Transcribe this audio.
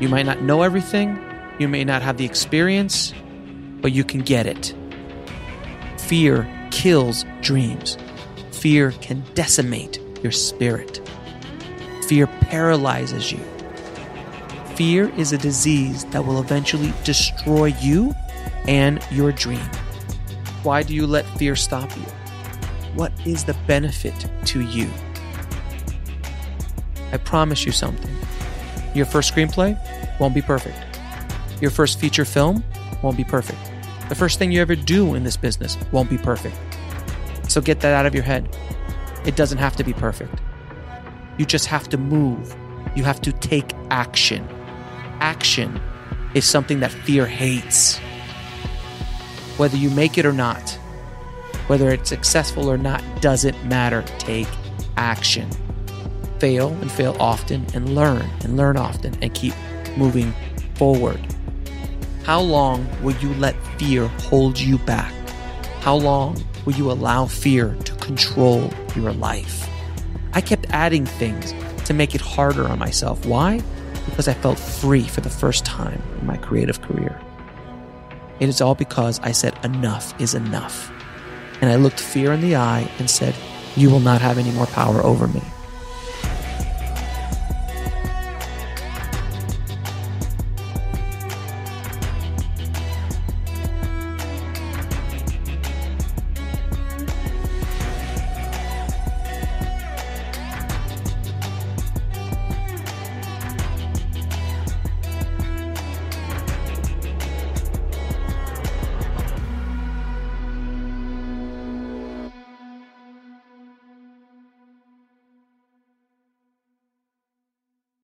You might not know everything, you may not have the experience, but you can get it. Fear kills dreams. Fear can decimate your spirit. Fear paralyzes you. Fear is a disease that will eventually destroy you and your dream. Why do you let fear stop you? What is the benefit to you? I promise you something. Your first screenplay won't be perfect. Your first feature film won't be perfect. The first thing you ever do in this business won't be perfect. So get that out of your head. It doesn't have to be perfect. You just have to move. You have to take action. Action is something that fear hates. Whether you make it or not, whether it's successful or not, doesn't matter. Take action. Fail and fail often and learn and learn often and keep moving forward. How long will you let fear hold you back? How long will you allow fear to control your life? I kept adding things to make it harder on myself. Why? Because I felt free for the first time in my creative career. It is all because I said enough is enough. And I looked fear in the eye and said, You will not have any more power over me.